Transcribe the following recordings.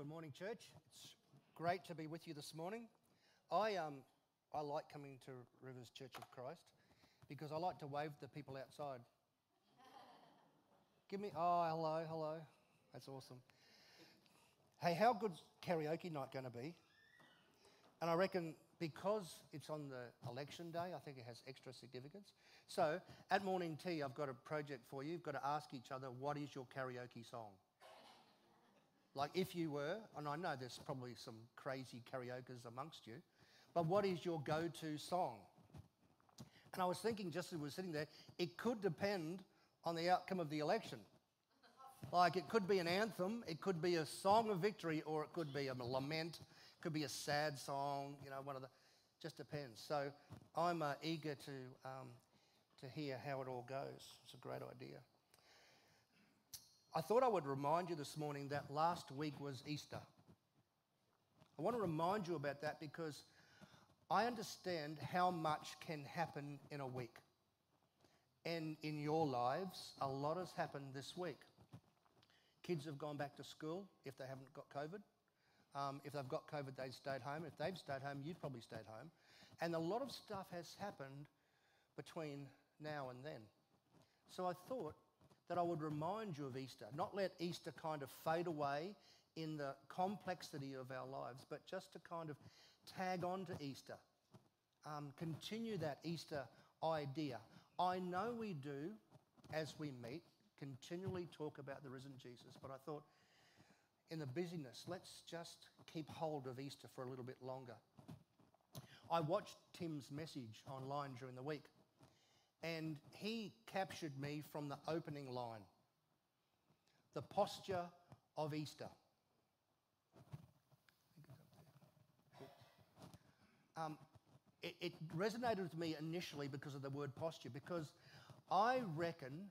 Good morning, church. It's great to be with you this morning. I, um, I like coming to Rivers Church of Christ because I like to wave to people outside. Give me, oh, hello, hello. That's awesome. Hey, how good's karaoke night going to be? And I reckon because it's on the election day, I think it has extra significance. So at morning tea, I've got a project for you. You've got to ask each other, what is your karaoke song? Like if you were, and I know there's probably some crazy karaoke's amongst you, but what is your go to song? And I was thinking just as we were sitting there, it could depend on the outcome of the election. Like it could be an anthem, it could be a song of victory, or it could be a lament, it could be a sad song, you know, one of the, just depends. So I'm uh, eager to, um, to hear how it all goes. It's a great idea. I thought I would remind you this morning that last week was Easter. I want to remind you about that because I understand how much can happen in a week. And in your lives, a lot has happened this week. Kids have gone back to school if they haven't got COVID. Um, if they've got COVID, they've stayed home. If they've stayed home, you've probably stayed home. And a lot of stuff has happened between now and then. So I thought that I would remind you of Easter, not let Easter kind of fade away in the complexity of our lives, but just to kind of tag on to Easter, um, continue that Easter idea. I know we do, as we meet, continually talk about the risen Jesus, but I thought in the busyness, let's just keep hold of Easter for a little bit longer. I watched Tim's message online during the week and he captured me from the opening line the posture of Easter. Um, it, it resonated with me initially because of the word posture, because I reckon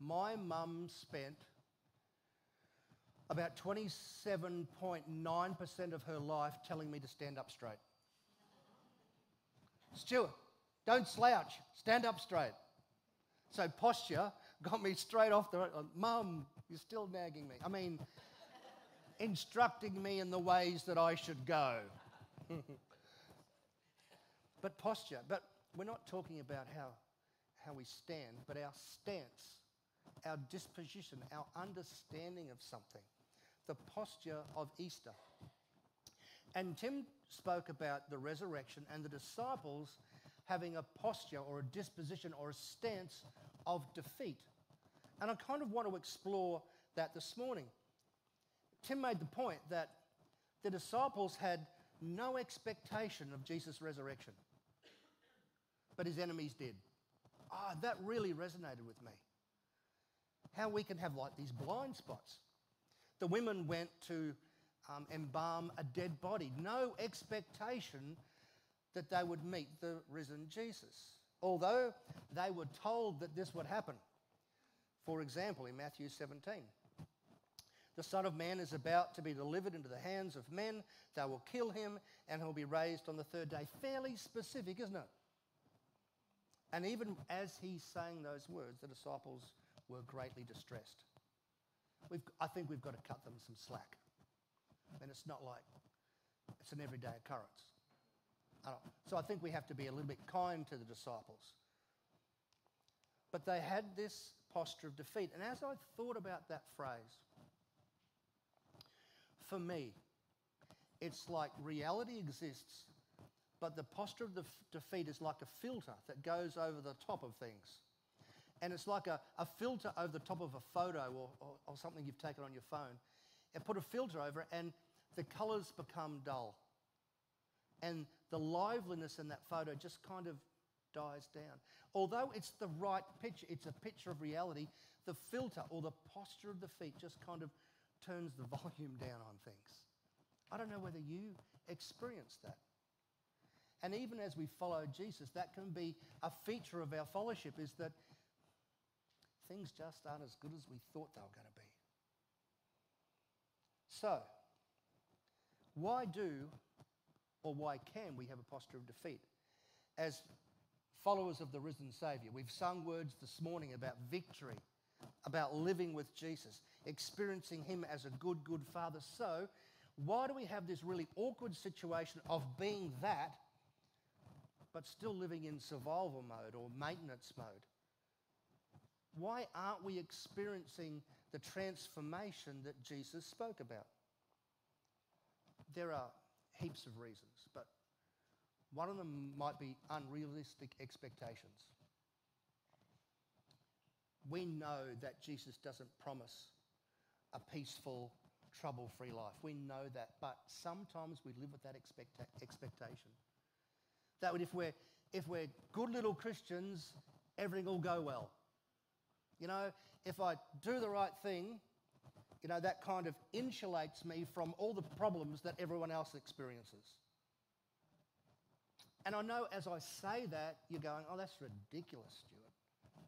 my mum spent about 27.9% of her life telling me to stand up straight. Stuart, don't slouch, stand up straight. So posture got me straight off the mum, you're still nagging me. I mean, instructing me in the ways that I should go. but posture, but we're not talking about how, how we stand, but our stance, our disposition, our understanding of something, the posture of Easter. And Tim spoke about the resurrection and the disciples having a posture or a disposition or a stance of defeat. And I kind of want to explore that this morning. Tim made the point that the disciples had no expectation of Jesus' resurrection, but his enemies did. Ah, that really resonated with me. How we can have like these blind spots. The women went to um, embalm a dead body, no expectation that they would meet the risen Jesus, although they were told that this would happen. For example, in Matthew 17, the Son of Man is about to be delivered into the hands of men. They will kill him and he'll be raised on the third day. Fairly specific, isn't it? And even as he's saying those words, the disciples were greatly distressed. We've, I think we've got to cut them some slack. And it's not like it's an everyday occurrence. I so I think we have to be a little bit kind to the disciples. But they had this posture of defeat. And as I thought about that phrase, for me, it's like reality exists, but the posture of the f- defeat is like a filter that goes over the top of things. And it's like a, a filter over the top of a photo or, or, or something you've taken on your phone. And put a filter over it, and the colours become dull and the liveliness in that photo just kind of dies down. Although it's the right picture, it's a picture of reality, the filter or the posture of the feet just kind of turns the volume down on things. I don't know whether you experience that. And even as we follow Jesus, that can be a feature of our fellowship is that things just aren't as good as we thought they were going to be. So, why do or why can we have a posture of defeat? As followers of the risen Saviour, we've sung words this morning about victory, about living with Jesus. experiencing Him as a good, good Father. So, why do we have this really awkward situation of being that, but still living in survival mode or maintenance mode? Why aren't we experiencing the transformation that Jesus spoke about? There are heaps of reasons, but one of them might be unrealistic expectations. We know that Jesus doesn't promise a peaceful, trouble free life. We know that, but sometimes we live with that expecta- expectation. That if we're, if we're good little Christians, everything will go well. You know, if I do the right thing, you know, that kind of insulates me from all the problems that everyone else experiences. And I know as I say that, you're going, oh, that's ridiculous, Stuart.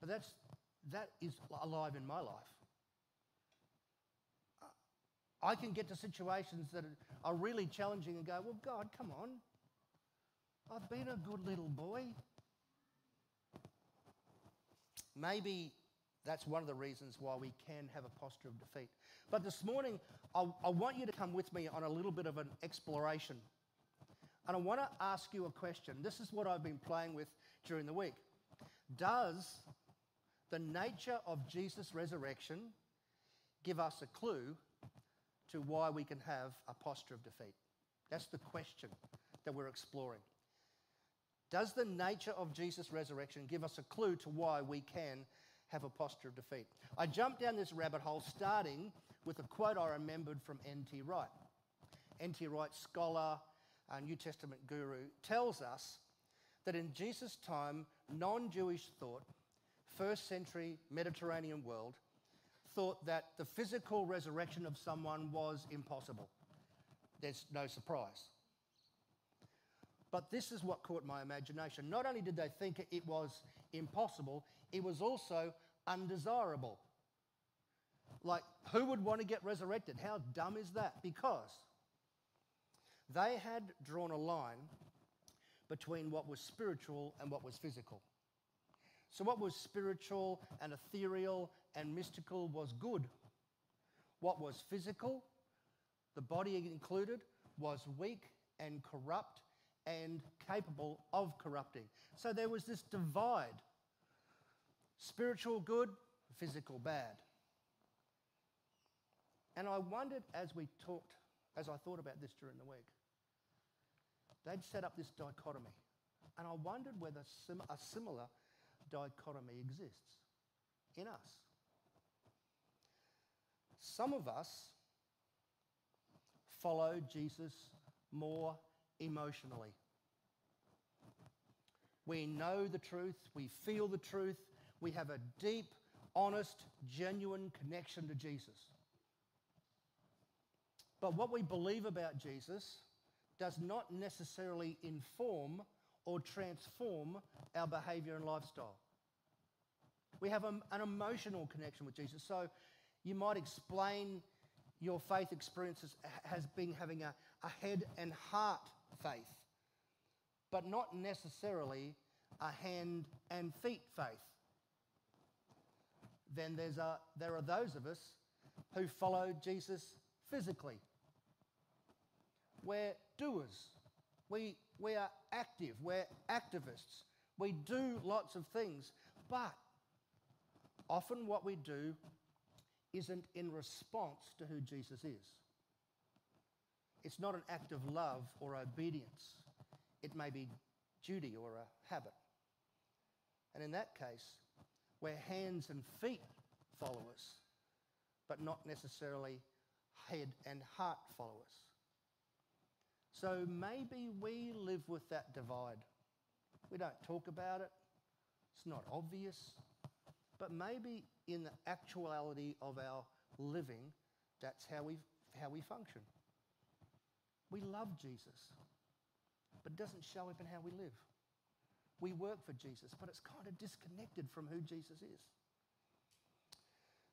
But that's, that is alive in my life. I can get to situations that are really challenging and go, well, God, come on. I've been a good little boy. Maybe that's one of the reasons why we can have a posture of defeat. But this morning, I, I want you to come with me on a little bit of an exploration. And I want to ask you a question. This is what I've been playing with during the week. Does the nature of Jesus' resurrection give us a clue to why we can have a posture of defeat? That's the question that we're exploring. Does the nature of Jesus' resurrection give us a clue to why we can have a posture of defeat? I jumped down this rabbit hole starting with a quote I remembered from N.T. Wright. N.T. Wright, scholar, New Testament guru, tells us that in Jesus' time, non Jewish thought, first century Mediterranean world, thought that the physical resurrection of someone was impossible. There's no surprise. But this is what caught my imagination. Not only did they think it was impossible, it was also undesirable. Like, who would want to get resurrected? How dumb is that? Because they had drawn a line between what was spiritual and what was physical. So, what was spiritual and ethereal and mystical was good. What was physical, the body included, was weak and corrupt and capable of corrupting. So, there was this divide spiritual good, physical bad. And I wondered as we talked, as I thought about this during the week, they'd set up this dichotomy. And I wondered whether a similar dichotomy exists in us. Some of us follow Jesus more emotionally. We know the truth, we feel the truth, we have a deep, honest, genuine connection to Jesus. But what we believe about Jesus does not necessarily inform or transform our behavior and lifestyle. We have a, an emotional connection with Jesus. So you might explain your faith experiences as being having a, a head and heart faith, but not necessarily a hand and feet faith. Then there's a, there are those of us who follow Jesus physically. We're doers. We, we are active. We're activists. We do lots of things. But often what we do isn't in response to who Jesus is. It's not an act of love or obedience. It may be duty or a habit. And in that case, we're hands and feet followers, but not necessarily head and heart followers. So maybe we live with that divide. We don't talk about it, it's not obvious, but maybe in the actuality of our living, that's how we, how we function. We love Jesus, but it doesn't show up in how we live. We work for Jesus, but it's kind of disconnected from who Jesus is.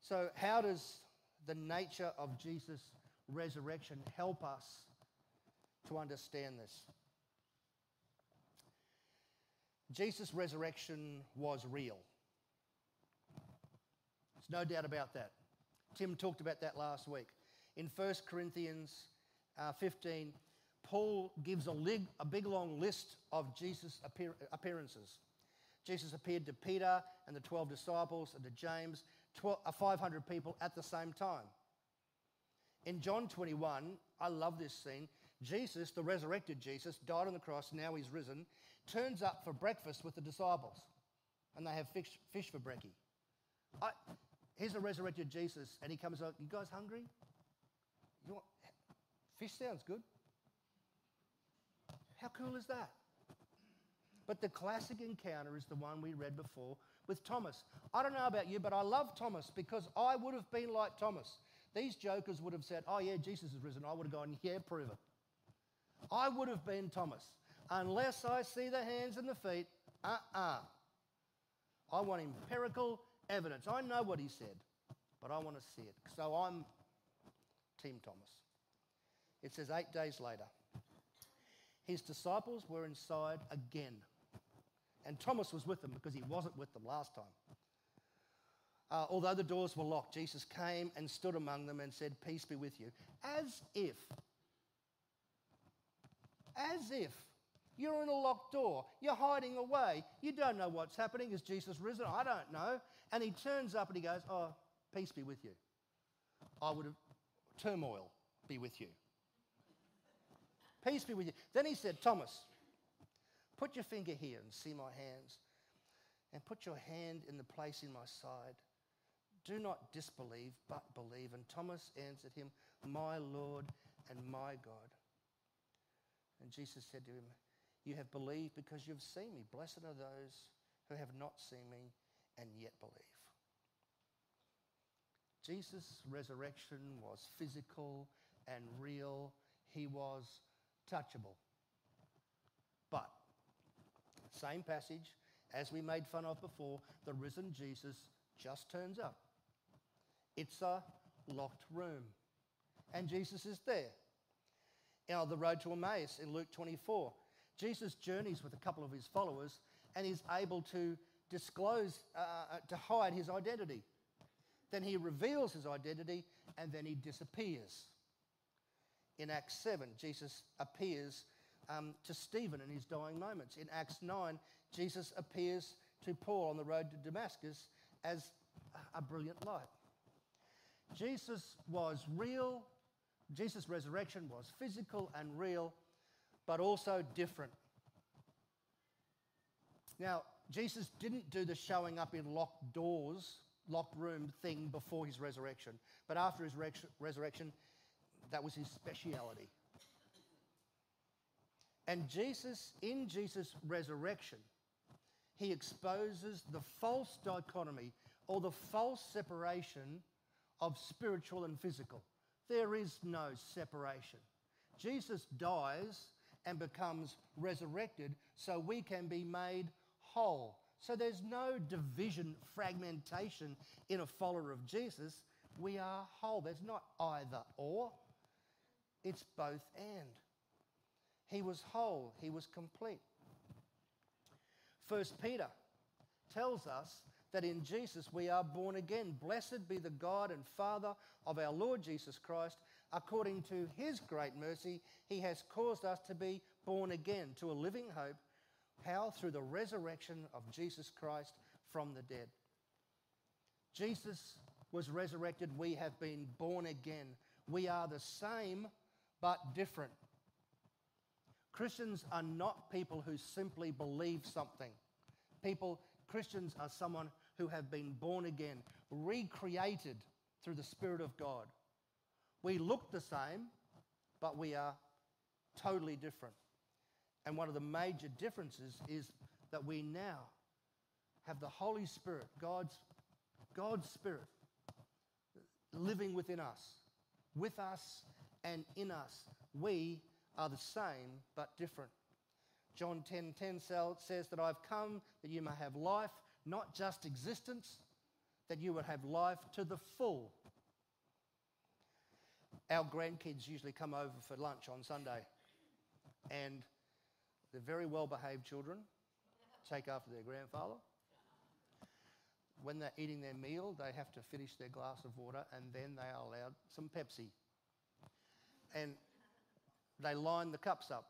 So, how does the nature of Jesus' resurrection help us to understand this. Jesus' resurrection was real. There's no doubt about that. Tim talked about that last week. In 1 Corinthians uh, 15, Paul gives a, lig, a big long list of Jesus' appear, appearances. Jesus appeared to Peter and the 12 disciples and to James, 12, uh, 500 people at the same time. In John 21, I love this scene. Jesus, the resurrected Jesus, died on the cross, now he's risen, turns up for breakfast with the disciples, and they have fish, fish for brekkie. I, here's a resurrected Jesus, and he comes up, You guys hungry? You want, fish sounds good. How cool is that? But the classic encounter is the one we read before with Thomas. I don't know about you, but I love Thomas because I would have been like Thomas. These jokers would have said, Oh, yeah, Jesus is risen. I would have gone, Yeah, prove it. I would have been Thomas. Unless I see the hands and the feet, uh uh-uh. uh I want empirical evidence. I know what he said, but I want to see it. So I'm Team Thomas. It says eight days later, his disciples were inside again. And Thomas was with them because he wasn't with them last time. Uh, although the doors were locked, Jesus came and stood among them and said, Peace be with you. As if, as if you're in a locked door, you're hiding away, you don't know what's happening. Is Jesus risen? I don't know. And he turns up and he goes, Oh, peace be with you. I would have, turmoil be with you. Peace be with you. Then he said, Thomas, put your finger here and see my hands, and put your hand in the place in my side. Do not disbelieve, but believe. And Thomas answered him, My Lord and my God. And Jesus said to him, You have believed because you've seen me. Blessed are those who have not seen me and yet believe. Jesus' resurrection was physical and real. He was touchable. But, same passage, as we made fun of before, the risen Jesus just turns up. It's a locked room. And Jesus is there. Now, the road to Emmaus in Luke 24. Jesus journeys with a couple of his followers and is able to disclose, uh, uh to hide his identity. Then he reveals his identity and then he disappears in Acts 7, Jesus appears um, to Stephen in his dying moments. In Acts 9, Jesus appears to Paul on the road to Damascus as a brilliant light. Jesus was real. Jesus' resurrection was physical and real, but also different. Now, Jesus didn't do the showing up in locked doors, locked room thing before his resurrection, but after his resurrection, that was his speciality. And Jesus, in Jesus' resurrection, he exposes the false dichotomy or the false separation of spiritual and physical. There is no separation. Jesus dies and becomes resurrected so we can be made whole. So there's no division, fragmentation in a follower of Jesus. We are whole. There's not either or. It's both and. He was whole, he was complete. First Peter tells us that in Jesus we are born again. Blessed be the God and Father of our Lord Jesus Christ. According to his great mercy, he has caused us to be born again to a living hope. How? Through the resurrection of Jesus Christ from the dead. Jesus was resurrected. We have been born again. We are the same but different. Christians are not people who simply believe something. People, Christians are someone who have been born again, recreated through the Spirit of God. We look the same, but we are totally different. And one of the major differences is that we now have the Holy Spirit, God's, God's Spirit, living within us, with us and in us. We are the same but different. John 10:10 10, 10 says that I've come that you may have life, not just existence, that you would have life to the full. Our grandkids usually come over for lunch on Sunday, and they're very well behaved children, take after their grandfather. when they're eating their meal, they have to finish their glass of water and then they are allowed some Pepsi. And they line the cups up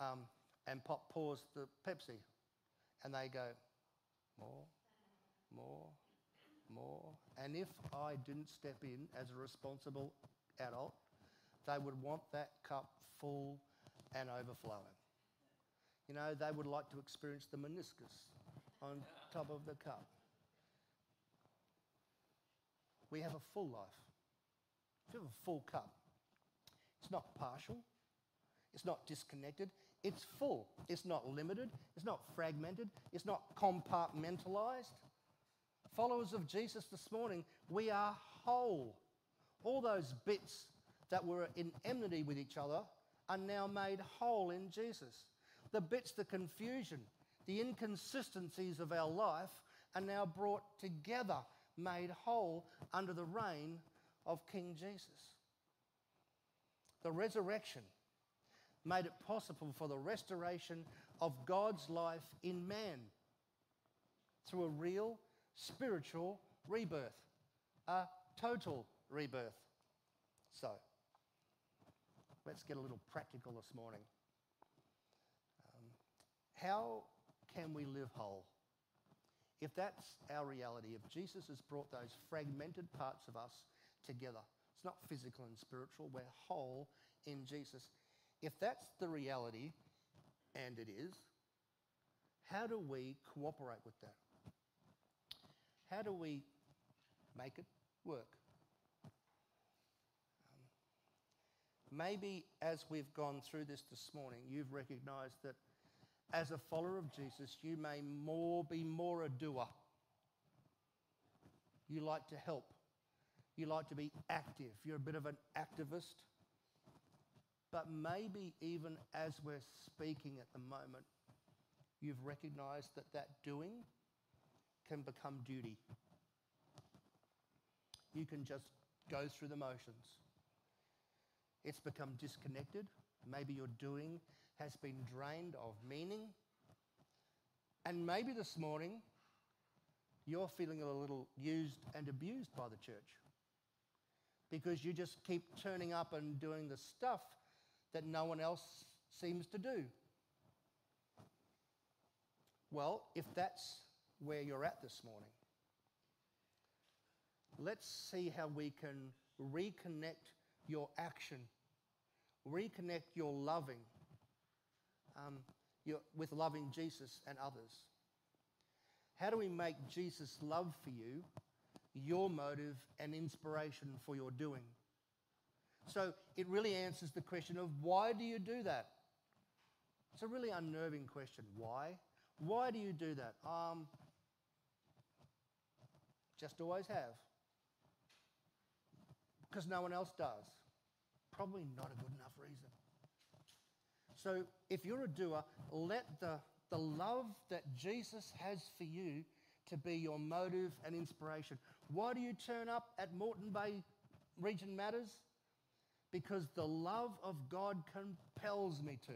um, and Pop pours the Pepsi. And they go, more, more, more. And if I didn't step in as a responsible adult, they would want that cup full and overflowing. You know, they would like to experience the meniscus on top of the cup. We have a full life. If you have a full cup, it's not partial, it's not disconnected, it's full. It's not limited, it's not fragmented, it's not compartmentalized. Followers of Jesus this morning, we are whole. All those bits that were in enmity with each other are now made whole in Jesus. The bits, the confusion, the inconsistencies of our life are now brought together, made whole under the reign of King Jesus. The resurrection made it possible for the restoration of God's life in man through a real spiritual rebirth, a total rebirth. So, let's get a little practical this morning. Um, how can we live whole? If that's our reality, if Jesus has brought those fragmented parts of us together, it's not physical and spiritual, we're whole in Jesus. If that's the reality, and it is, how do we cooperate with that? How do we make it work? Um, maybe as we've gone through this this morning, you've recognized that as a follower of Jesus, you may more be more a doer. You like to help. You like to be active. You're a bit of an activist. But maybe even as we're speaking at the moment, you've recognized that that doing can become duty. You can just go through the motions. It's become disconnected. Maybe your doing has been drained of meaning. And maybe this morning you're feeling a little used and abused by the church because you just keep turning up and doing the stuff that no one else seems to do. Well, if that's where you're at this morning, let's see how we can reconnect your action, reconnect your loving um, your, with loving Jesus and others. How do we make Jesus' love for you your motive and inspiration for your doing? So it really answers the question of why do you do that? It's a really unnerving question. Why? Why do you do that? Um, just always have. Because no one else does. Probably not a good enough reason. So if you're a doer, let the, the love that Jesus has for you to be your motive and inspiration. Why do you turn up at Moreton Bay Region Matters? because the love of God compels me to.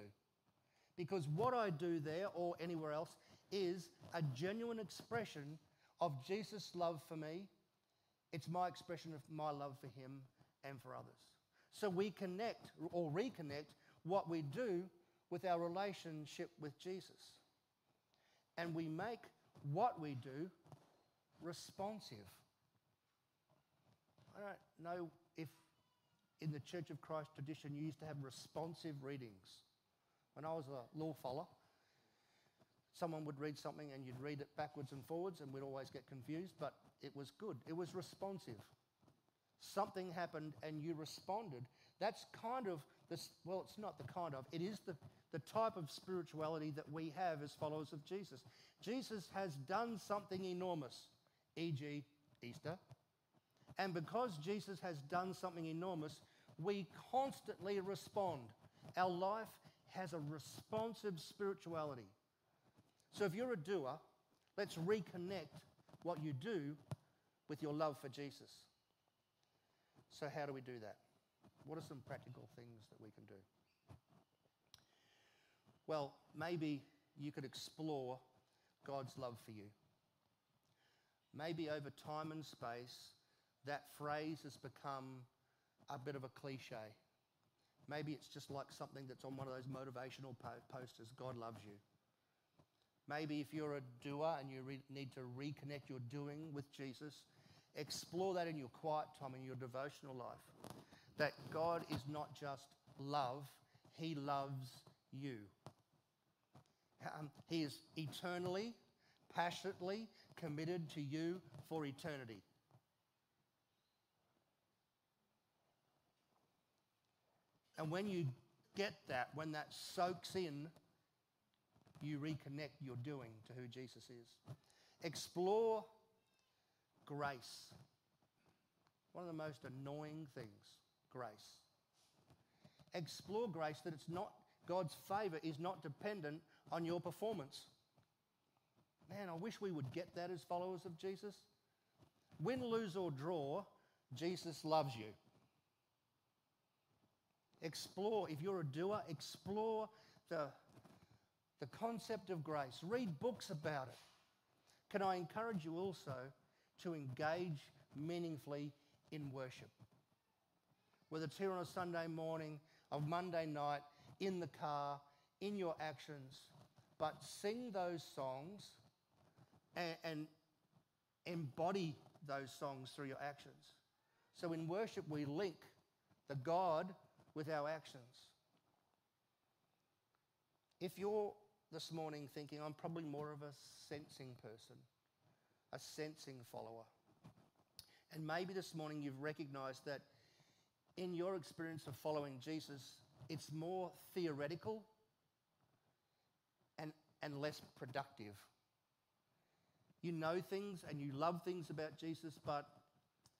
Because what I do there or anywhere else is a genuine expression of Jesus' love for me. It's my expression of my love for Him and for others. So we connect or reconnect what we do with our relationship with Jesus. And we make what we do responsive. I don't know if in the Church of Christ tradition, you used to have responsive readings. When I was a law fella, someone would read something and you'd read it backwards and forwards, and we'd always get confused, but it was good. It was responsive. Something happened and you responded. That's kind of this, well, it's not the kind of, it is the, the type of spirituality that we have as followers of Jesus. Jesus has done something enormous, e.g., Easter, and because Jesus has done something enormous, we constantly respond. Our life has a responsive spirituality. So if you're a doer, let's reconnect what you do with your love for Jesus. So, how do we do that? What are some practical things that we can do? Well, maybe you could explore God's love for you. maybe over time and space, that phrase has become a bit of a cliche. Maybe it's just like something that's on one of those motivational po- posters God loves you. Maybe if you're a doer and you re- need to reconnect your doing with Jesus, explore that in your quiet time, in your devotional life. That God is not just love, He loves you. Um, he is eternally, passionately committed to you for eternity. And when you get that, when that soaks in, you reconnect your doing to who Jesus is. Explore grace. One of the most annoying things, grace. Explore grace that it's not, God's favor is not dependent on your performance. Man, I wish we would get that as followers of Jesus. Win, lose, or draw, Jesus loves you. Explore, if you're a doer, explore the, the concept of grace. Read books about it. Can I encourage you also to engage meaningfully in worship? Whether it's here on a Sunday morning, of Monday night, in the car, in your actions, but sing those songs and, and embody those songs through your actions. So in worship, we link the God with our actions. If you're this morning thinking, I'm probably more of a sensing person, a sensing follower, and maybe this morning you've recognized that in your experience of following Jesus, it's more theoretical and, and less productive. You know things and you love things about Jesus, but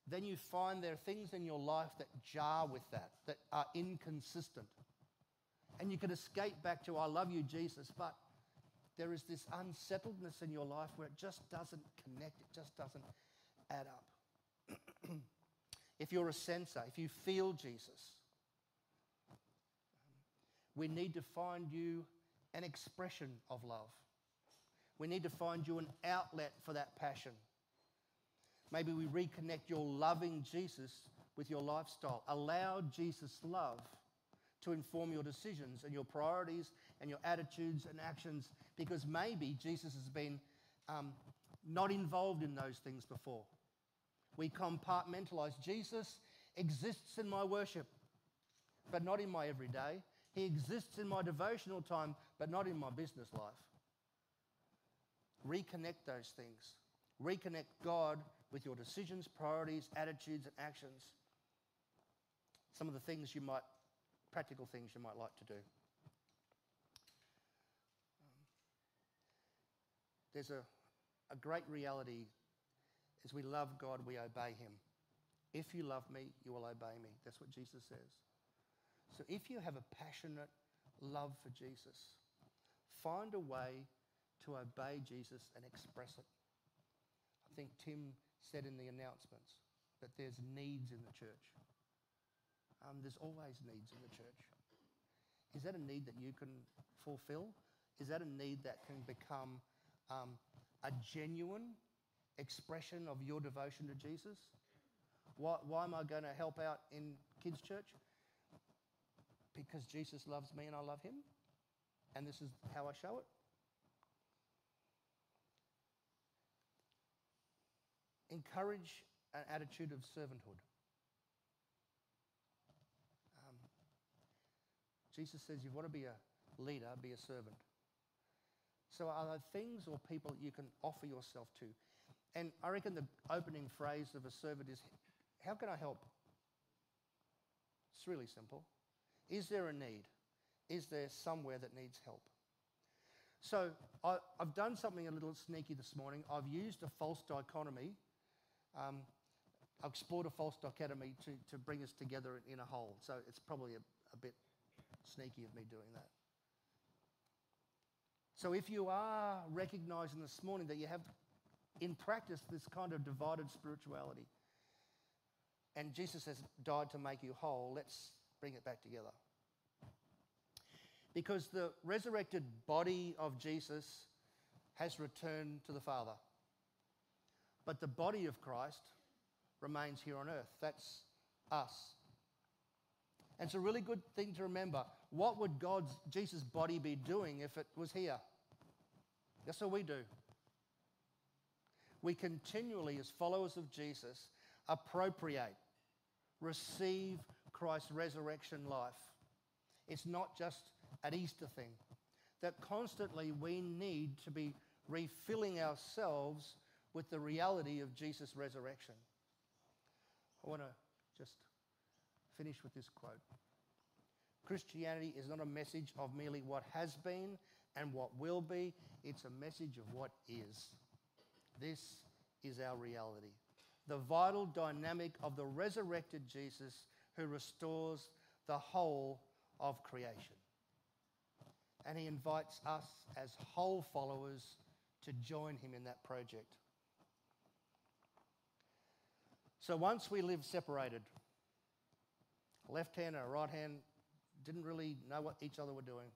then you find there are things in your life that jar with that, that are inconsistent. And you can escape back to, I love you, Jesus, but there is this unsettledness in your life where it just doesn't connect, it just doesn't add up. if you're a sensor, if you feel Jesus, we need to find you an expression of love. We need to find you an outlet for that passion. Maybe we reconnect your loving Jesus with your lifestyle. Allow Jesus' love to inform your decisions and your priorities and your attitudes and actions because maybe Jesus has been um, not involved in those things before. We compartmentalize. Jesus exists in my worship, but not in my everyday. He exists in my devotional time, but not in my business life. Reconnect those things. Reconnect God with your decisions, priorities, attitudes, and actions. Some of the things you might, practical things you might like to do. Um, there's a, a great reality as we love God, we obey Him. If you love me, you will obey me. That's what Jesus says. So if you have a passionate love for Jesus, find a way to obey Jesus and express it. I think Tim said in the announcements that there's needs in the church. Um, there's always needs in the church. Is that a need that you can fulfill? Is that a need that can become um, a genuine expression of your devotion to Jesus? Why, why am I going to help out in kids' church? Because Jesus loves me and I love him, and this is how I show it. Encourage an attitude of servanthood. Um, Jesus says, you want to be a leader, be a servant. So, are there things or people you can offer yourself to? And I reckon the opening phrase of a servant is, How can I help? It's really simple. Is there a need? Is there somewhere that needs help? So I, have done something a little sneaky this morning. I've used a false dichotomy. Um, I've explored a false dichotomy to, to bring us together in a whole. So it's probably a, a bit sneaky of me doing that. So if you are recognizing this morning that you have in practice this kind of divided spirituality, and Jesus has died to make you whole, let's bring it back together. Because the resurrected body of Jesus has returned to the Father. But the body of Christ remains here on earth. That's us. And it's a really good thing to remember. What would God's, Jesus' body be doing if it was here? That's what we do. We continually, as followers of Jesus, appropriate, receive Christ's resurrection life. It's not just an Easter thing. That constantly we need to be refilling ourselves with the reality of Jesus' resurrection. I want to just finish with this quote Christianity is not a message of merely what has been and what will be, it's a message of what is. This is our reality. The vital dynamic of the resurrected Jesus who restores the whole of creation. And he invites us as whole followers to join him in that project. So once we lived separated, left hand and right hand didn't really know what each other were doing.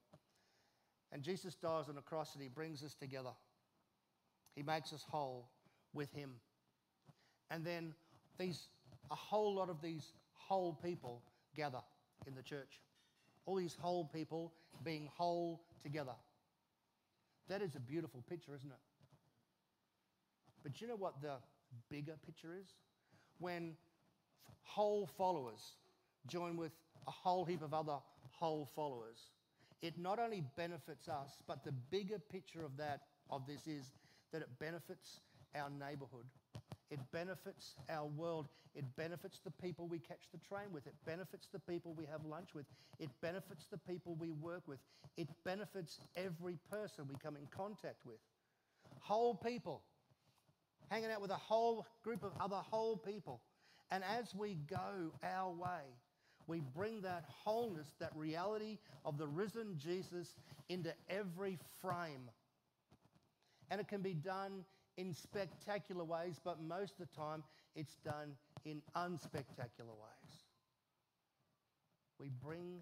And Jesus dies on the cross and he brings us together. He makes us whole with him. And then these a whole lot of these whole people gather in the church. All these whole people being whole together. That is a beautiful picture, isn't it? But you know what the bigger picture is? When whole followers join with a whole heap of other whole followers, it not only benefits us, but the bigger picture of that of this is that it benefits our neighborhood. It benefits our world. It benefits the people we catch the train with. It benefits the people we have lunch with. It benefits the people we work with. It benefits every person we come in contact with. Whole people. Hanging out with a whole group of other whole people. And as we go our way, we bring that wholeness, that reality of the risen Jesus into every frame. And it can be done in spectacular ways, but most of the time it's done in unspectacular ways. We bring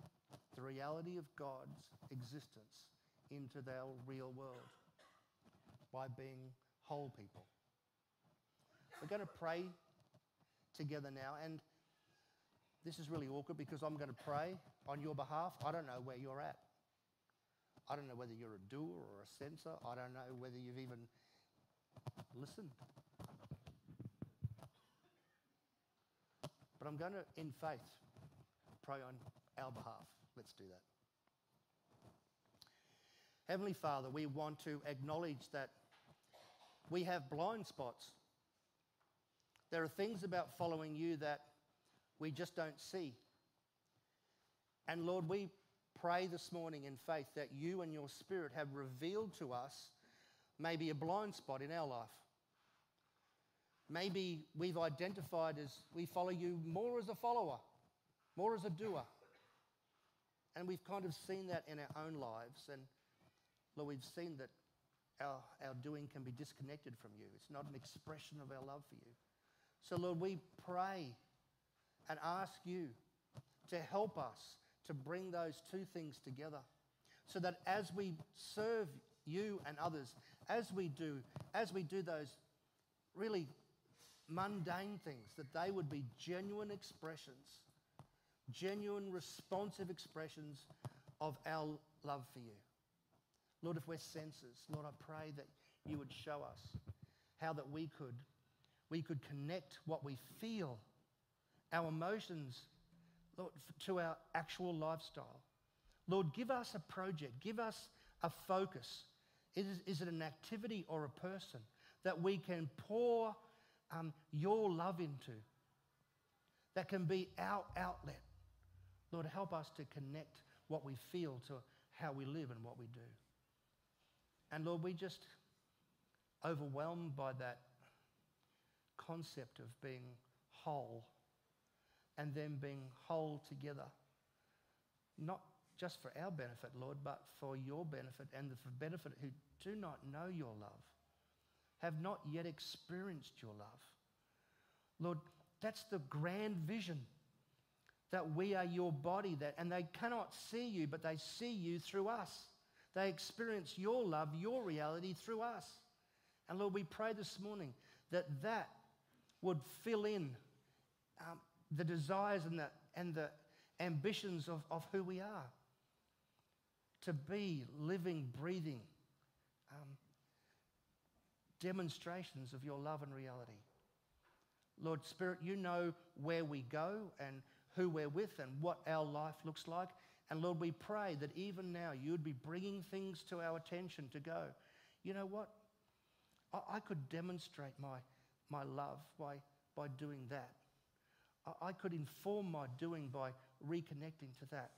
the reality of God's existence into our real world by being whole people. We're going to pray together now, and this is really awkward because I'm going to pray on your behalf. I don't know where you're at. I don't know whether you're a doer or a sensor. I don't know whether you've even listened. But I'm going to, in faith, pray on our behalf. Let's do that. Heavenly Father, we want to acknowledge that we have blind spots. There are things about following you that we just don't see. And Lord, we pray this morning in faith that you and your Spirit have revealed to us maybe a blind spot in our life. Maybe we've identified as we follow you more as a follower, more as a doer. And we've kind of seen that in our own lives. And Lord, we've seen that our, our doing can be disconnected from you. It's not an expression of our love for you. So, Lord, we pray and ask you to help us to bring those two things together so that as we serve you and others, as we do, as we do those really mundane things, that they would be genuine expressions, genuine responsive expressions of our love for you. Lord, if we're sensors, Lord, I pray that you would show us how that we could we could connect what we feel, our emotions, Lord, to our actual lifestyle. Lord, give us a project, give us a focus is, is it an activity or a person that we can pour um, your love into? That can be our outlet. Lord, help us to connect what we feel to how we live and what we do. And Lord, we just overwhelmed by that concept of being whole and then being whole together. Not just for our benefit, Lord, but for your benefit and the benefit who do not know your love, have not yet experienced your love. Lord, that's the grand vision that we are your body that and they cannot see you but they see you through us they experience your love your reality through us and lord we pray this morning that that would fill in um, the desires and the, and the ambitions of, of who we are. To be living, breathing um, demonstrations of your love and reality. Lord Spirit, you know where we go and who we're with and what our life looks like. And Lord, we pray that even now you'd be bringing things to our attention to go, you know what? I, I could demonstrate my, my love by, by doing that. I, I could inform my doing by reconnecting to that.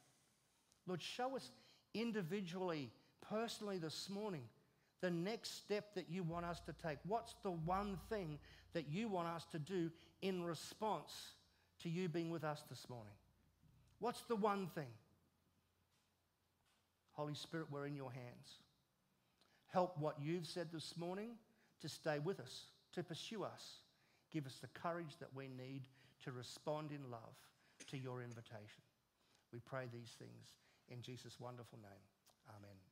Lord, show us individually, personally this morning, the next step that you want us to take. What's the one thing that you want us to do in response to you being with us this morning? What's the one thing? Holy Spirit, we're in your hands. Help what you've said this morning to stay with us, to pursue us. Give us the courage that we need to respond in love to your invitation. We pray these things in Jesus' wonderful name.